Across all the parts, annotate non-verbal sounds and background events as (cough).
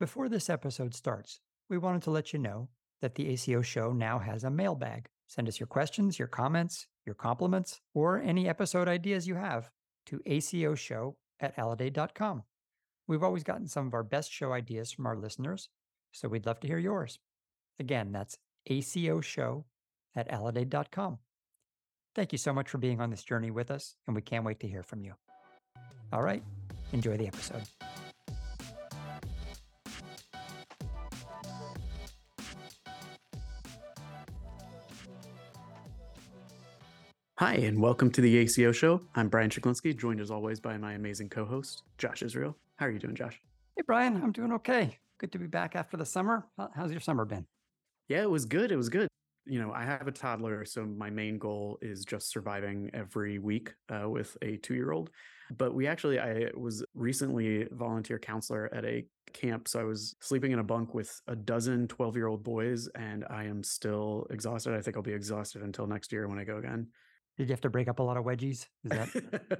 Before this episode starts, we wanted to let you know that the ACO show now has a mailbag. Send us your questions, your comments, your compliments, or any episode ideas you have to ACO show at aledade.com. We've always gotten some of our best show ideas from our listeners, so we'd love to hear yours. Again, that's ACO show at aledade.com. Thank you so much for being on this journey with us, and we can't wait to hear from you. All right, enjoy the episode. Hi, and welcome to the ACO show. I'm Brian Chiklinski, joined as always by my amazing co host, Josh Israel. How are you doing, Josh? Hey, Brian, I'm doing okay. Good to be back after the summer. How's your summer been? Yeah, it was good. It was good. You know, I have a toddler, so my main goal is just surviving every week uh, with a two year old. But we actually, I was recently volunteer counselor at a camp. So I was sleeping in a bunk with a dozen 12 year old boys, and I am still exhausted. I think I'll be exhausted until next year when I go again. Did you have to break up a lot of wedgies? Is that,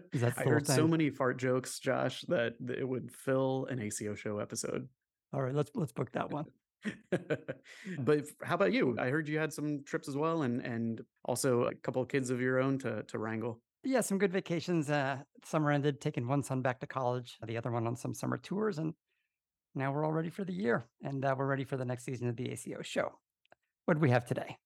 (laughs) is that I heard so many fart jokes, Josh, that it would fill an ACO show episode. All right, let's let's book that one. (laughs) but how about you? I heard you had some trips as well, and and also a couple of kids of your own to to wrangle. Yeah, some good vacations. Uh, summer ended, taking one son back to college, the other one on some summer tours, and now we're all ready for the year, and uh, we're ready for the next season of the ACO show. What do we have today?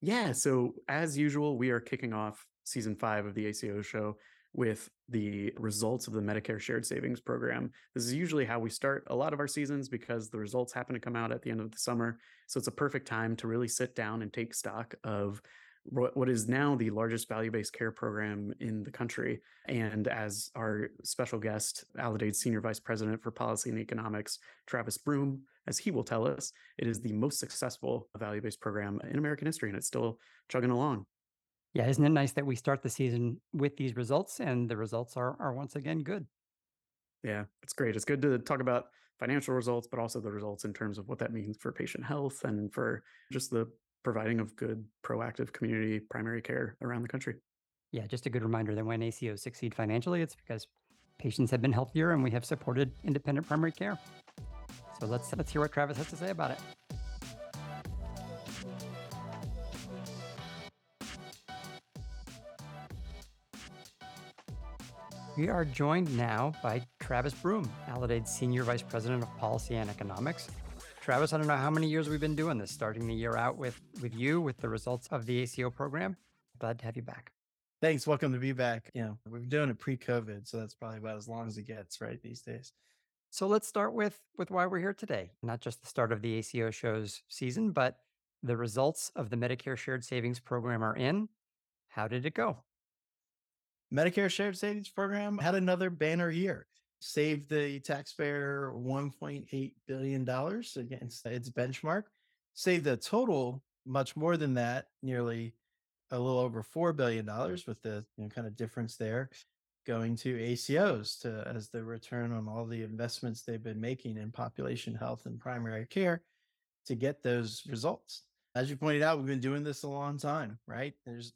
Yeah, so as usual, we are kicking off season five of the ACO show with the results of the Medicare Shared Savings Program. This is usually how we start a lot of our seasons because the results happen to come out at the end of the summer. So it's a perfect time to really sit down and take stock of what is now the largest value based care program in the country. And as our special guest, Aledade Senior Vice President for Policy and Economics, Travis Broome, as he will tell us, it is the most successful value based program in American history, and it's still chugging along. Yeah, isn't it nice that we start the season with these results and the results are are once again good? Yeah, it's great. It's good to talk about financial results, but also the results in terms of what that means for patient health and for just the providing of good proactive community primary care around the country. Yeah, just a good reminder that when ACOs succeed financially, it's because patients have been healthier and we have supported independent primary care. So let's let's hear what Travis has to say about it. We are joined now by Travis Broome, Aledade's Senior Vice President of Policy and Economics. Travis, I don't know how many years we've been doing this, starting the year out with, with you, with the results of the ACO program. Glad to have you back. Thanks. Welcome to be back. You know, we've been doing it pre-COVID, so that's probably about as long as it gets, right, these days. So let's start with with why we're here today. Not just the start of the ACO show's season, but the results of the Medicare Shared Savings Program are in. How did it go? Medicare Shared Savings Program had another banner year. Saved the taxpayer $1.8 billion against its benchmark. Saved a total much more than that, nearly a little over $4 billion with the you know, kind of difference there going to ACOs to as the return on all the investments they've been making in population health and primary care to get those results. As you pointed out, we've been doing this a long time, right? There's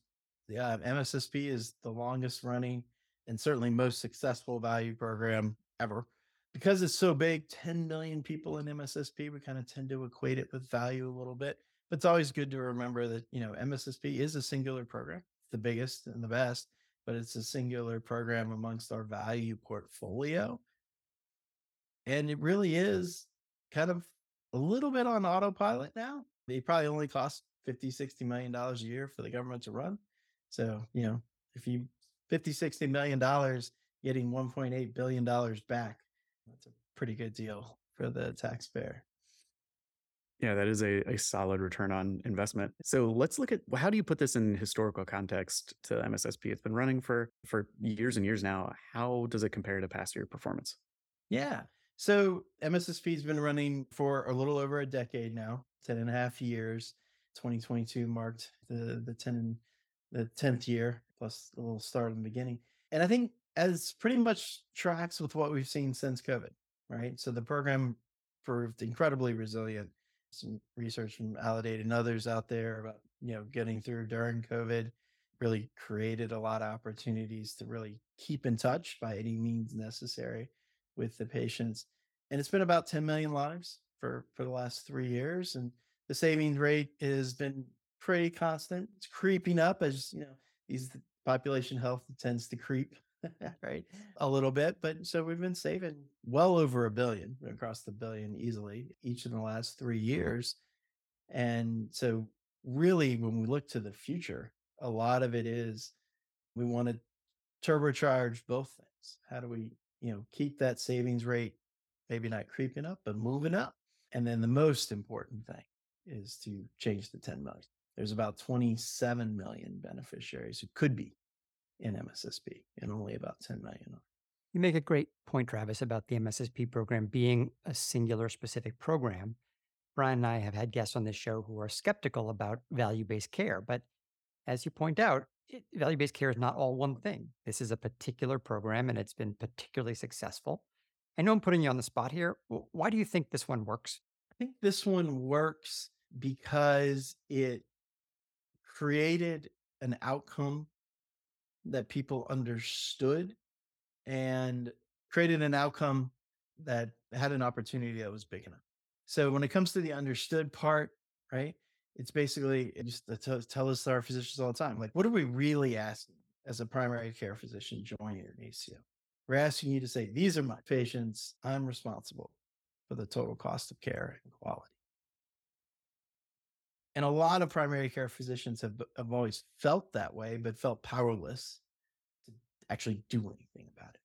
yeah, um, MSSP is the longest running and certainly most successful value program ever. Because it's so big, 10 million people in MSSP, we kind of tend to equate it with value a little bit. But it's always good to remember that, you know, MSSP is a singular program, the biggest and the best, but it's a singular program amongst our value portfolio. And it really is kind of a little bit on autopilot now. They probably only cost 50, 60 million dollars a year for the government to run. So, you know, if you 50, 60 million dollars getting 1.8 billion dollars back, that's a pretty good deal for the taxpayer. Yeah, that is a, a solid return on investment. So let's look at how do you put this in historical context to MSSP? It's been running for for years and years now. How does it compare to past year performance? Yeah. So MSSP has been running for a little over a decade now, 10 and a half years. 2022 marked the the 10 the 10th year plus a little start in the beginning. And I think as pretty much tracks with what we've seen since COVID, right? So the program proved incredibly resilient. Some research from Aledade and others out there about, you know, getting through during COVID really created a lot of opportunities to really keep in touch by any means necessary with the patients. And it's been about 10 million lives for, for the last three years. And the savings rate has been pretty constant. It's creeping up as you know, these population health tends to creep, (laughs) right? A little bit. But so we've been saving well over a billion across the billion easily each in the last three years. And so really when we look to the future, a lot of it is we want to turbocharge both things. How do we, you know, keep that savings rate maybe not creeping up, but moving up? And then the most important thing is to change the 10 million. There's about 27 million beneficiaries who could be in MSSP and only about 10 million are. You make a great point, Travis, about the MSSP program being a singular specific program. Brian and I have had guests on this show who are skeptical about value based care. But as you point out, value based care is not all one thing. This is a particular program and it's been particularly successful. I know I'm putting you on the spot here. Why do you think this one works? I think this one works because it created an outcome that people understood and created an outcome that had an opportunity that was big enough. So when it comes to the understood part, right? It's basically it just tell, tell us our physicians all the time, like, what are we really asking as a primary care physician joining an ACO? We're asking you to say, these are my patients. I'm responsible for the total cost of care and quality. And a lot of primary care physicians have, have always felt that way, but felt powerless to actually do anything about it.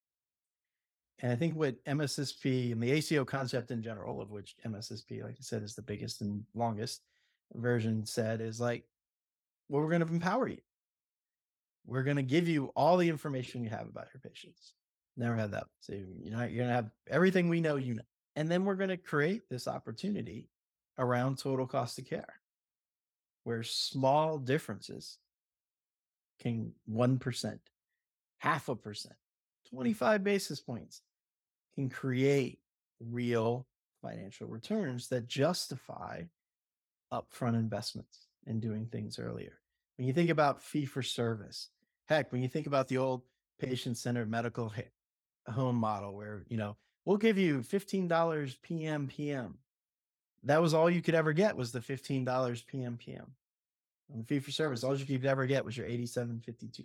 And I think what MSSP and the ACO concept in general, of which MSSP, like I said, is the biggest and longest version, said is like, well, we're going to empower you. We're going to give you all the information you have about your patients. Never had that. So you know, you're going to have everything we know you know. And then we're going to create this opportunity around total cost of care where small differences can 1%, half a percent, 25 basis points can create real financial returns that justify upfront investments in doing things earlier. When you think about fee for service, heck, when you think about the old patient centered medical (laughs) home model where, you know, we'll give you $15 PM PM that was all you could ever get was the $15 PMPM. On the fee for service, all you could ever get was your 8752.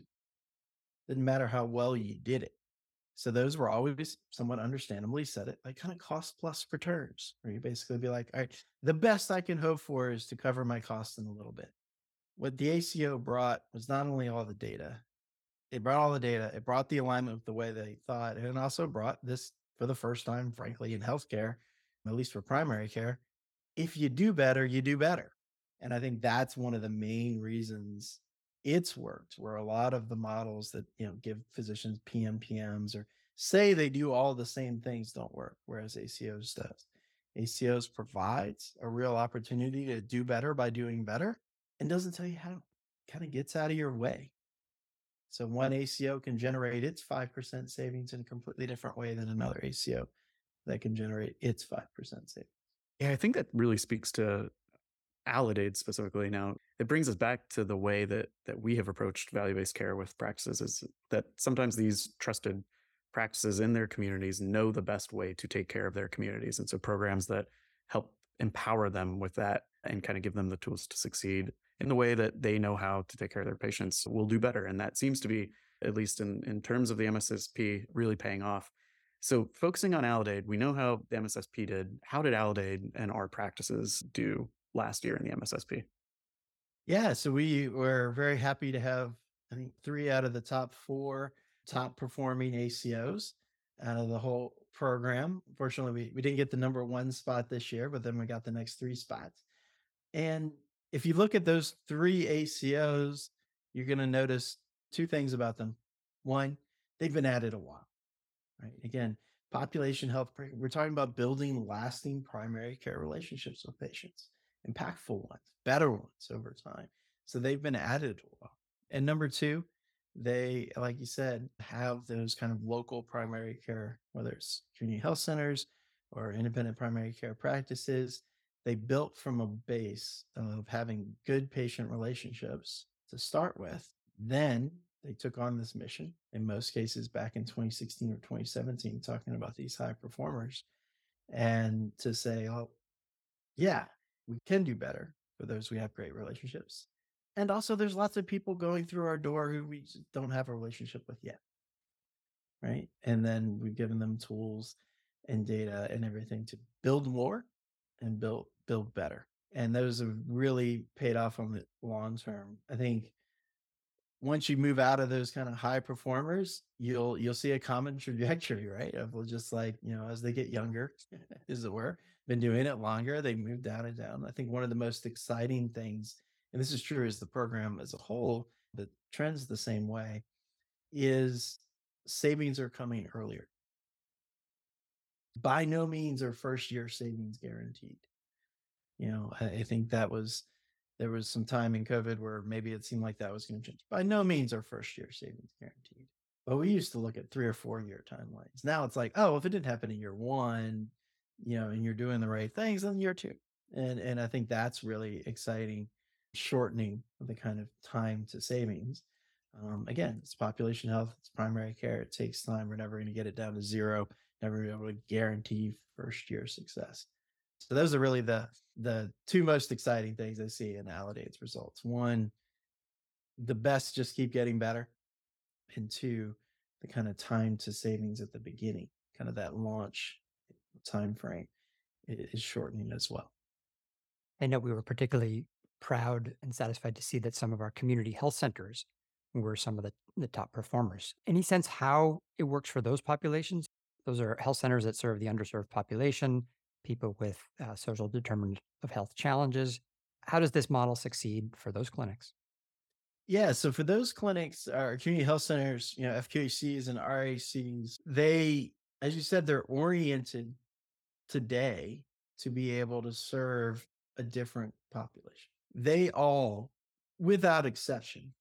Didn't matter how well you did it. So those were always somewhat understandably set it like kind of cost plus returns, where you basically be like, all right, the best I can hope for is to cover my costs in a little bit. What the ACO brought was not only all the data, it brought all the data, it brought the alignment with the way they thought, and also brought this for the first time, frankly, in healthcare, at least for primary care, if you do better, you do better. And I think that's one of the main reasons it's worked, where a lot of the models that you know give physicians PMPMs or say they do all the same things don't work, whereas ACOs does. ACOs provides a real opportunity to do better by doing better and doesn't tell you how. Kind of gets out of your way. So one ACO can generate its 5% savings in a completely different way than another ACO that can generate its 5% savings. Yeah, I think that really speaks to Aledade specifically. Now, it brings us back to the way that that we have approached value-based care with practices is that sometimes these trusted practices in their communities know the best way to take care of their communities. And so programs that help empower them with that and kind of give them the tools to succeed in the way that they know how to take care of their patients will do better. And that seems to be, at least in, in terms of the MSSP, really paying off. So focusing on Aledade, we know how the MSSP did. How did Aledade and our practices do last year in the MSSP? Yeah, so we were very happy to have I think three out of the top four top performing ACOs out of the whole program. Fortunately, we, we didn't get the number one spot this year, but then we got the next three spots. And if you look at those three ACOs, you're going to notice two things about them. One, they've been at it a while right? Again, population health, we're talking about building lasting primary care relationships with patients, impactful ones, better ones over time. So they've been added a. And number two, they, like you said, have those kind of local primary care, whether it's community health centers or independent primary care practices. They built from a base of having good patient relationships to start with. Then they took on this mission in most cases back in 2016 or 2017 talking about these high performers and to say, oh, yeah, we can do better for those we have great relationships. And also, there's lots of people going through our door who we don't have a relationship with yet. Right. And then we've given them tools and data and everything to build more and build build better. And those have really paid off on the long term. I think once you move out of those kind of high performers, you'll you'll see a common (laughs) trajectory, right? Of just like, you know, as they get younger, (laughs) as it were, been doing it longer, they move down and down. I think one of the most exciting things, and this is true as the program as a whole, but trends the same way, is savings are coming earlier. By no means are first year savings guaranteed. You know, I think that was there was some time in COVID where maybe it seemed like that was going to change. By no means are first year savings guaranteed. But we used to look at three or four year timelines. Now it's like, oh, if it didn't happen in year one, you know, and you're doing the right things, then year two. And and I think that's really exciting, shortening the kind of time to savings. Um, again, it's population health, it's primary care. It takes time. We're never going to get it down to zero. Never be able to guarantee first year success. So those are really the the two most exciting things I see in Aledade's results. One, the best just keep getting better, and two, the kind of time to savings at the beginning, kind of that launch time frame is shortening as well. I know we were particularly proud and satisfied to see that some of our community health centers were some of the, the top performers. Any sense how it works for those populations? Those are health centers that serve the underserved population people with uh, social determinants of health challenges. How does this model succeed for those clinics? Yeah, so for those clinics, our community health centers, you know, FQHCs and RACs, they, as you said, they're oriented today to be able to serve a different population. They all, without exception,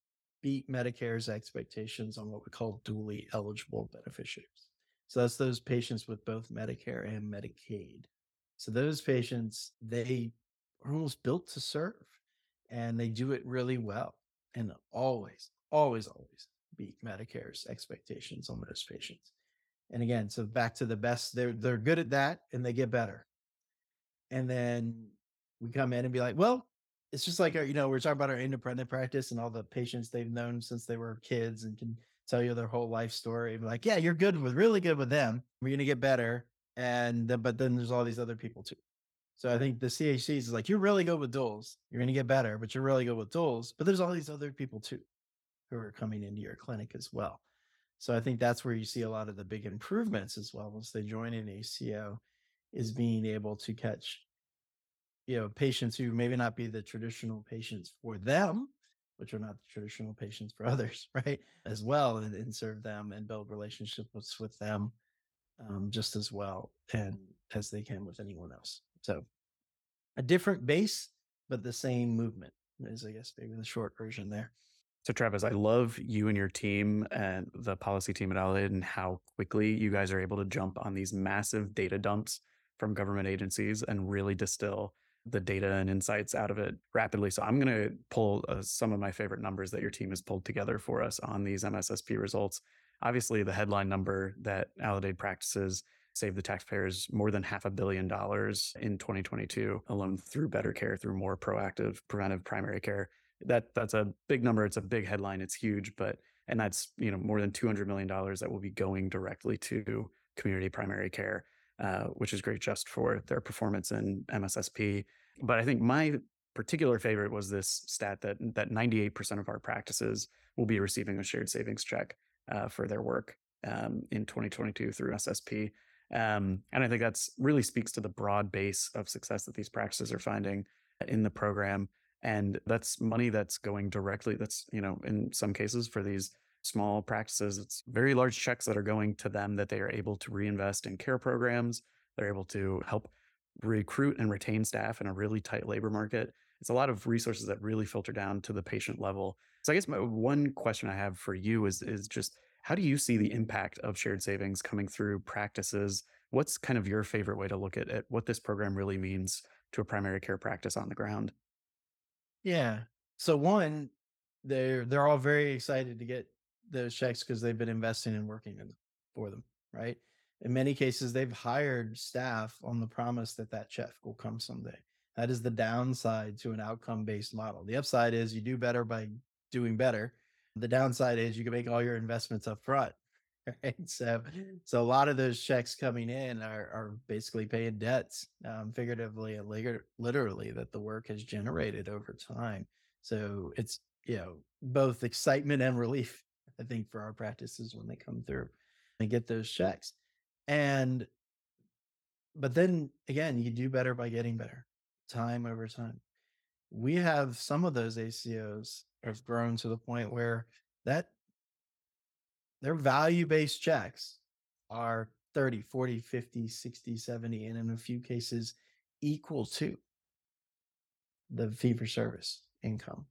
beat Medicare's expectations on what we call dually eligible beneficiaries. So that's those patients with both Medicare and Medicaid. So those patients, they are almost built to serve and they do it really well and always, always, always beat Medicare's expectations on those patients. And again, so back to the best, they're they're good at that and they get better. And then we come in and be like, well, it's just like our, you know, we're talking about our independent practice and all the patients they've known since they were kids and can tell you their whole life story. Like, yeah, you're good with really good with them. We're gonna get better and but then there's all these other people too. So I think the CHCs is like you're really good with duals. You're going to get better, but you're really good with duals. But there's all these other people too who are coming into your clinic as well. So I think that's where you see a lot of the big improvements as well once they join an ACO is being able to catch you know patients who maybe not be the traditional patients for them which are not the traditional patients for (laughs) others right as well and, and serve them and build relationships with them um, just as well and as they can with anyone else. So a different base, but the same movement is, I guess, maybe the short version there. So, Travis, I love you and your team and the policy team at Aledade and how quickly you guys are able to jump on these massive data dumps from government agencies and really distill the data and insights out of it rapidly. So, I'm going to pull uh, some of my favorite numbers that your team has pulled together for us on these MSSP results obviously the headline number that Aledade practices saved the taxpayers more than half a billion dollars in 2022 alone through better care, through more proactive preventive primary care. That that's a big number. It's a big headline. It's huge, but and that's you know more than 200 million dollars that will be going directly to community primary care, uh, which is great just for their performance in MSSP. But I think my particular favorite was this stat that that 98% of our practices will be receiving a shared savings check uh, for their work um, in 2022 through SSP. Um, and I think that's really speaks to the broad base of success that these practices are finding in the program. And that's money that's going directly, that's, you know, in some cases for these small practices, it's very large checks that are going to them that they are able to reinvest in care programs. They're able to help recruit and retain staff in a really tight labor market. It's a lot of resources that really filter down to the patient level so I guess my one question I have for you is is just how do you see the impact of shared savings coming through practices? What's kind of your favorite way to look at, at what this program really means to a primary care practice on the ground? Yeah. So one, they're they're all very excited to get those checks because they've been investing and working in, for them, right? In many cases, they've hired staff on the promise that that check will come someday. That is the downside to an outcome based model. The upside is you do better by doing better. The downside is you can make all your investments up front. (laughs) Right. So, so a lot of those checks coming in are, are basically paying debts, um, figuratively and literally, that the work has generated over time. So it's, you know, both excitement and relief, (laughs) I think, for our practices when they come through and get those checks. And, but then again, you do better by getting better time over time. We have some of those ACOs have grown to the point where that their value based checks are 30, 40, 50, 60, 70, and in a few cases equal to the fee for service income.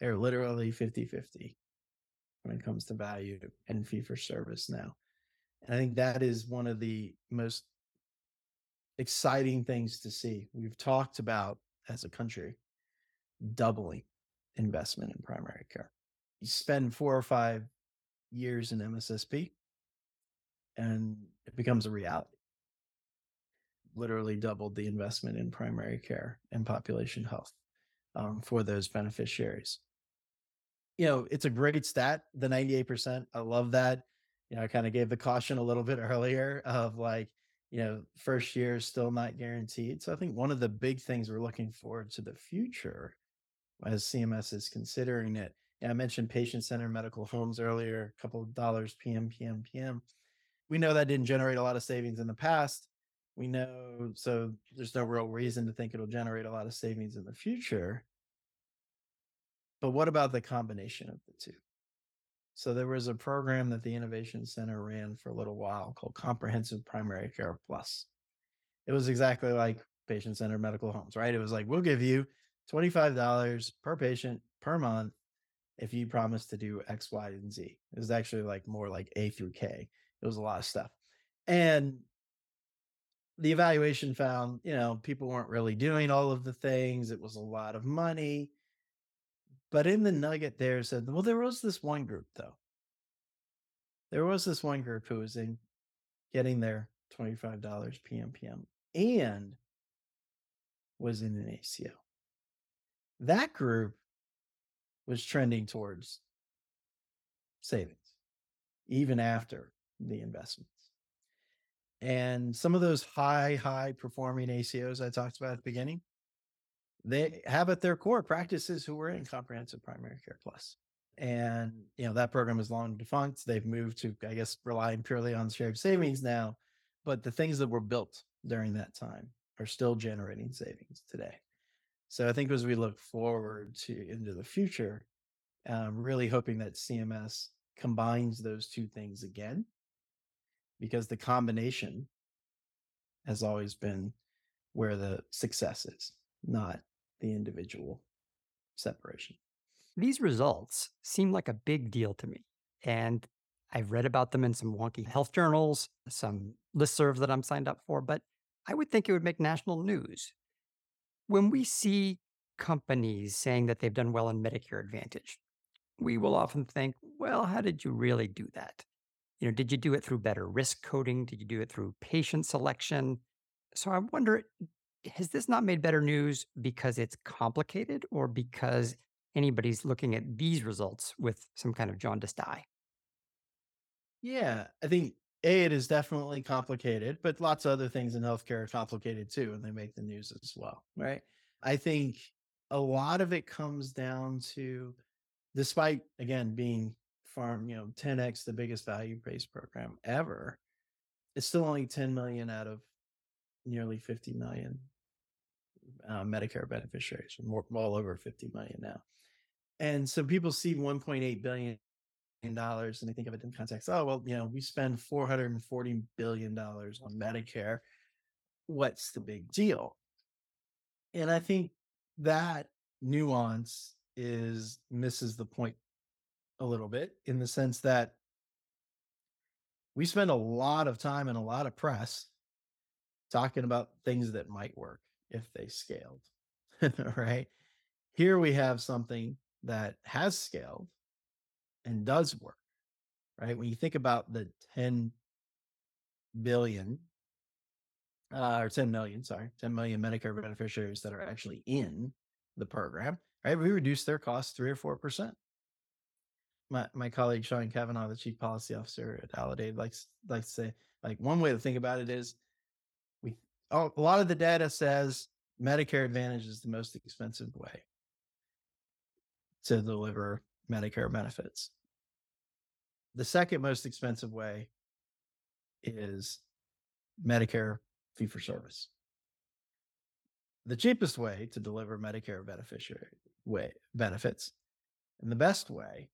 They're literally 50 50 when it comes to value and fee for service now. And I think that is one of the most exciting things to see. We've talked about as a country doubling investment in primary care. You spend four or five years in MSSP and it becomes a reality. Literally doubled the investment in primary care and population health um, for those beneficiaries. You know, it's a great stat, the 98%. I love that. You know, I kind of gave the caution a little bit (laughs) earlier of like, you know, first year is still not guaranteed. So I think one of the big things we're looking forward to the future as CMS is considering it. I mentioned patient centered medical (laughs) homes earlier, a couple of dollars PM, PM, PM. We know that didn't generate a lot of savings in the past. We know, so there's no real reason to think it'll generate a lot of savings in the future. But what about the combination of the two? So there was a program that the Innovation Center ran for a little while called Comprehensive Primary Care Plus. It was exactly like patient centered medical homes, right? It was like, we'll give you $25 per patient per month if you promise to do X, Y, and Z. It was actually like more like A through K. It was a lot of stuff. And the evaluation found, you know, people weren't really doing all of the things. It was a lot of money. But in the nugget there said, well, there was this one group though. There was this one group who was in getting their $25 PMPM and was in an ACO. That group was trending towards savings, even after the investments. And some of those high, high performing ACOs I talked about at the beginning, they have at their core practices who were in comprehensive primary care plus. And you know that program is long defunct. They've moved to i guess relying purely on shared savings now but the things that were built during that time are still generating savings today so i think as we look forward to into the future i'm really hoping that cms combines those two things again because the combination has always been where the success is not the individual separation. These results seem like a big deal to me. And I've read about them in some wonky health journals, some listservs that I'm signed up for, but I would think it would make national news. When we see companies saying that they've done well in Medicare Advantage, we will often think, well, how did you really do that? You know, did you do it through better risk coding? Did you do it through patient selection? So I wonder, has this not made better news because it's complicated or because anybody's looking at these results with some kind of jaundiced eye? Yeah, I think A, it is definitely complicated, but lots of other things in healthcare are complicated too, and they make the news as well, right? I think a lot of it comes down to, despite again being farm, you know, 10x the biggest value based program ever, it's still only 10 million out of nearly 50 million uh, Medicare beneficiaries, more well over 50 million now. And so people see 1.8 billion dollars and they think of it in context. Oh, well, you know, we spend 440 billion dollars on Medicare. What's the big deal? And I think that nuance is misses the point a little bit in the sense that we spend a lot of time and a lot of press talking about things that might work if they scaled. (laughs) right? Here we have something that has scaled and does work. Right? When you think about the 10 billion uh, or 10 million, sorry, 10 million Medicare beneficiaries that are actually in the program, right? We reduce their costs three or four percent. My my colleague Sean Cavanaugh, the chief policy officer at Aledade, likes likes to say, like one way to think about it is we a lot of the data says Medicare Advantage is the most expensive way to deliver Medicare benefits. The second most expensive way is Medicare fee for service. The cheapest way to deliver Medicare beneficiary way benefits and the best way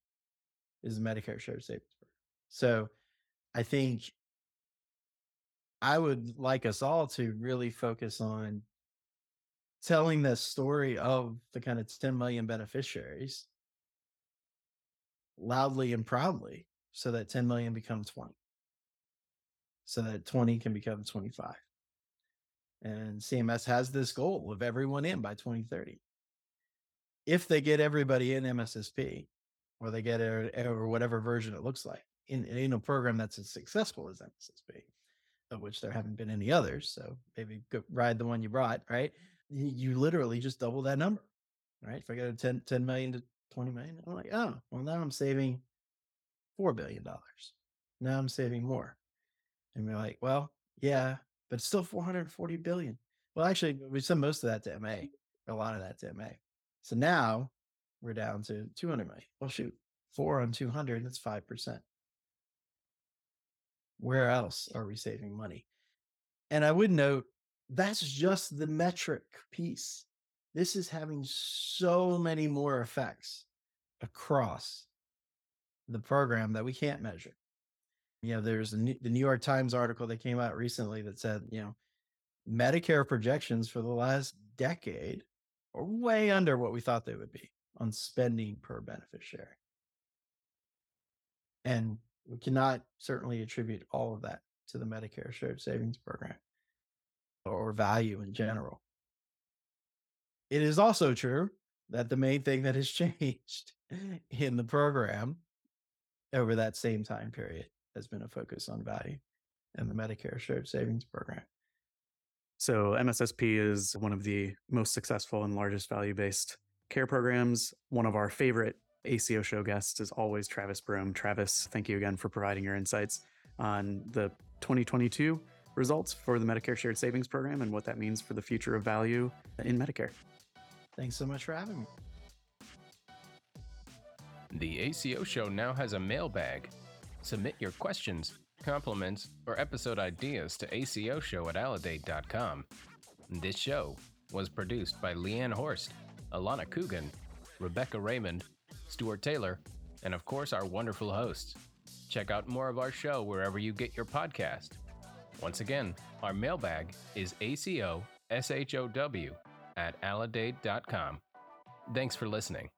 is Medicare shared savings program. So I think I would like us all to really focus on telling the story of the kind of 10 million beneficiaries loudly and proudly so that 10 million become 20 so that 20 can become 25 and cms has this goal of everyone in by 2030 if they get everybody in mssp or they get it or whatever version it looks like in, in a program that's as successful as mssp of which there haven't been any others so maybe ride the one you brought right? You literally just double that number right? If i go to 10, 10 million to 20 million i'm like oh well now i'm saving $4 billion now i'm saving more and we're like, well, yeah, but it's still 440 billion. Well, actually, we sent most of that to MA, a lot of that to MA. So now we're down to 200 million. Well, shoot, four on 200, that's 5%. Where else are we saving money? And I would note that's just the metric piece. This is having so many more effects across the program that we can't measure you know, there's the New York Times article that came out recently that said, you know, Medicare projections for the last decade are way under what we thought they would be on spending per beneficiary. And we cannot certainly attribute all of that to the Medicare Shared Savings Program or value in general. It is also true that the main thing that has (laughs) changed in the program over that same time period has been a focus on value and the Medicare Shared Savings Program. So, MSSP is one of the most successful and largest value based care programs. One of our favorite ACO show guests is always Travis Broome. Travis, thank you again for providing your insights on the 2022 results for the Medicare Shared Savings Program and what that means for the future of value in Medicare. Thanks so much for having me. The ACO show now has a mailbag Submit your questions, compliments, or episode ideas to acoshow at aledade.com. This show was produced by Leanne Horst, Alana Coogan, Rebecca Raymond, Stuart Taylor, and of course our wonderful hosts. Check out more of our show wherever you get your podcast. Once again, our mailbag is acoshow at aledade.com. Thanks for listening.